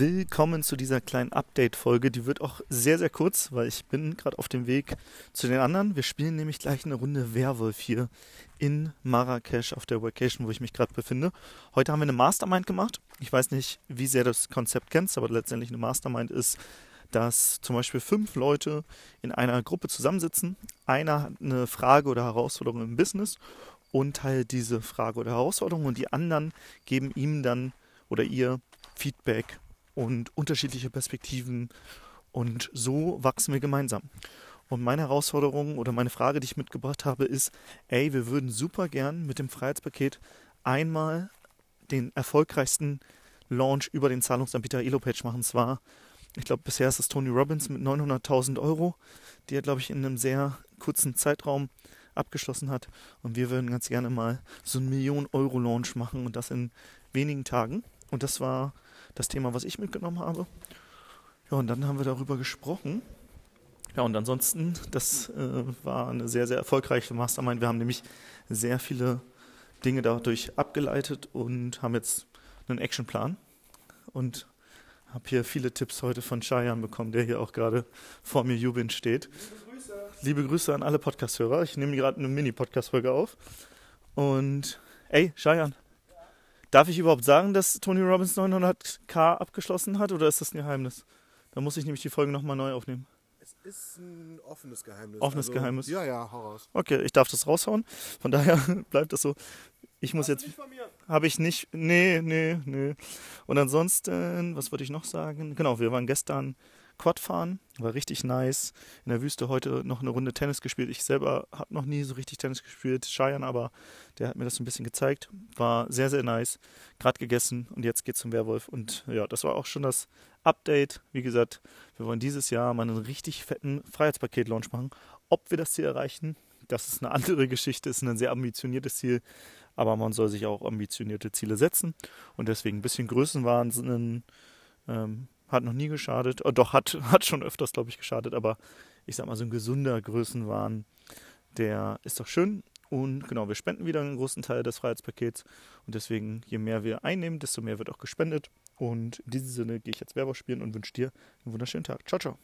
Willkommen zu dieser kleinen Update-Folge. Die wird auch sehr, sehr kurz, weil ich bin gerade auf dem Weg zu den anderen. Wir spielen nämlich gleich eine Runde Werwolf hier in Marrakesch auf der Vacation, wo ich mich gerade befinde. Heute haben wir eine Mastermind gemacht. Ich weiß nicht, wie sehr du das Konzept kennst, aber letztendlich eine Mastermind ist, dass zum Beispiel fünf Leute in einer Gruppe zusammensitzen. Einer hat eine Frage oder Herausforderung im Business und teilt diese Frage oder Herausforderung und die anderen geben ihm dann oder ihr Feedback und unterschiedliche Perspektiven und so wachsen wir gemeinsam. Und meine Herausforderung oder meine Frage, die ich mitgebracht habe, ist, ey, wir würden super gern mit dem Freiheitspaket einmal den erfolgreichsten Launch über den Zahlungsanbieter Elopage machen. Zwar, ich glaube, bisher ist es Tony Robbins mit 900.000 Euro, die er, glaube ich, in einem sehr kurzen Zeitraum abgeschlossen hat. Und wir würden ganz gerne mal so einen Million-Euro-Launch machen und das in wenigen Tagen. Und das war das Thema, was ich mitgenommen habe. Ja, und dann haben wir darüber gesprochen. Ja, und ansonsten, das äh, war eine sehr, sehr erfolgreiche Mastermind. Wir haben nämlich sehr viele Dinge dadurch abgeleitet und haben jetzt einen Actionplan. Und habe hier viele Tipps heute von Cheyenne bekommen, der hier auch gerade vor mir jubelnd steht. Liebe Grüße. An alle Podcast-Hörer. Ich nehme gerade eine Mini-Podcast-Folge auf. Und ey, Cheyenne, Darf ich überhaupt sagen, dass Tony Robbins 900k abgeschlossen hat oder ist das ein Geheimnis? Da muss ich nämlich die Folge nochmal neu aufnehmen. Es ist ein offenes Geheimnis. Offenes also, Geheimnis? Ja, ja, hau raus. Okay, ich darf das raushauen. Von daher bleibt das so. Ich muss Hast jetzt. Habe ich nicht. Nee, nee, nee. Und ansonsten, was würde ich noch sagen? Genau, wir waren gestern Quad fahren, war richtig nice. In der Wüste heute noch eine Runde Tennis gespielt. Ich selber habe noch nie so richtig Tennis gespielt. Cheyenne aber, der hat mir das ein bisschen gezeigt. War sehr, sehr nice. Gerade gegessen und jetzt geht's zum Werwolf. Und ja, das war auch schon das Update. Wie gesagt, wir wollen dieses Jahr mal einen richtig fetten Freiheitspaket-Launch machen. Ob wir das Ziel erreichen, das ist eine andere Geschichte, ist ein sehr ambitioniertes Ziel, aber man soll sich auch ambitionierte Ziele setzen und deswegen ein bisschen Größenwahnsinn ähm, hat noch nie geschadet. Oh, doch, hat, hat schon öfters, glaube ich, geschadet, aber ich sag mal, so ein gesunder Größenwahn, der ist doch schön. Und genau, wir spenden wieder einen großen Teil des Freiheitspakets. Und deswegen, je mehr wir einnehmen, desto mehr wird auch gespendet. Und in diesem Sinne gehe ich jetzt Werwolf spielen und wünsche dir einen wunderschönen Tag. Ciao, ciao.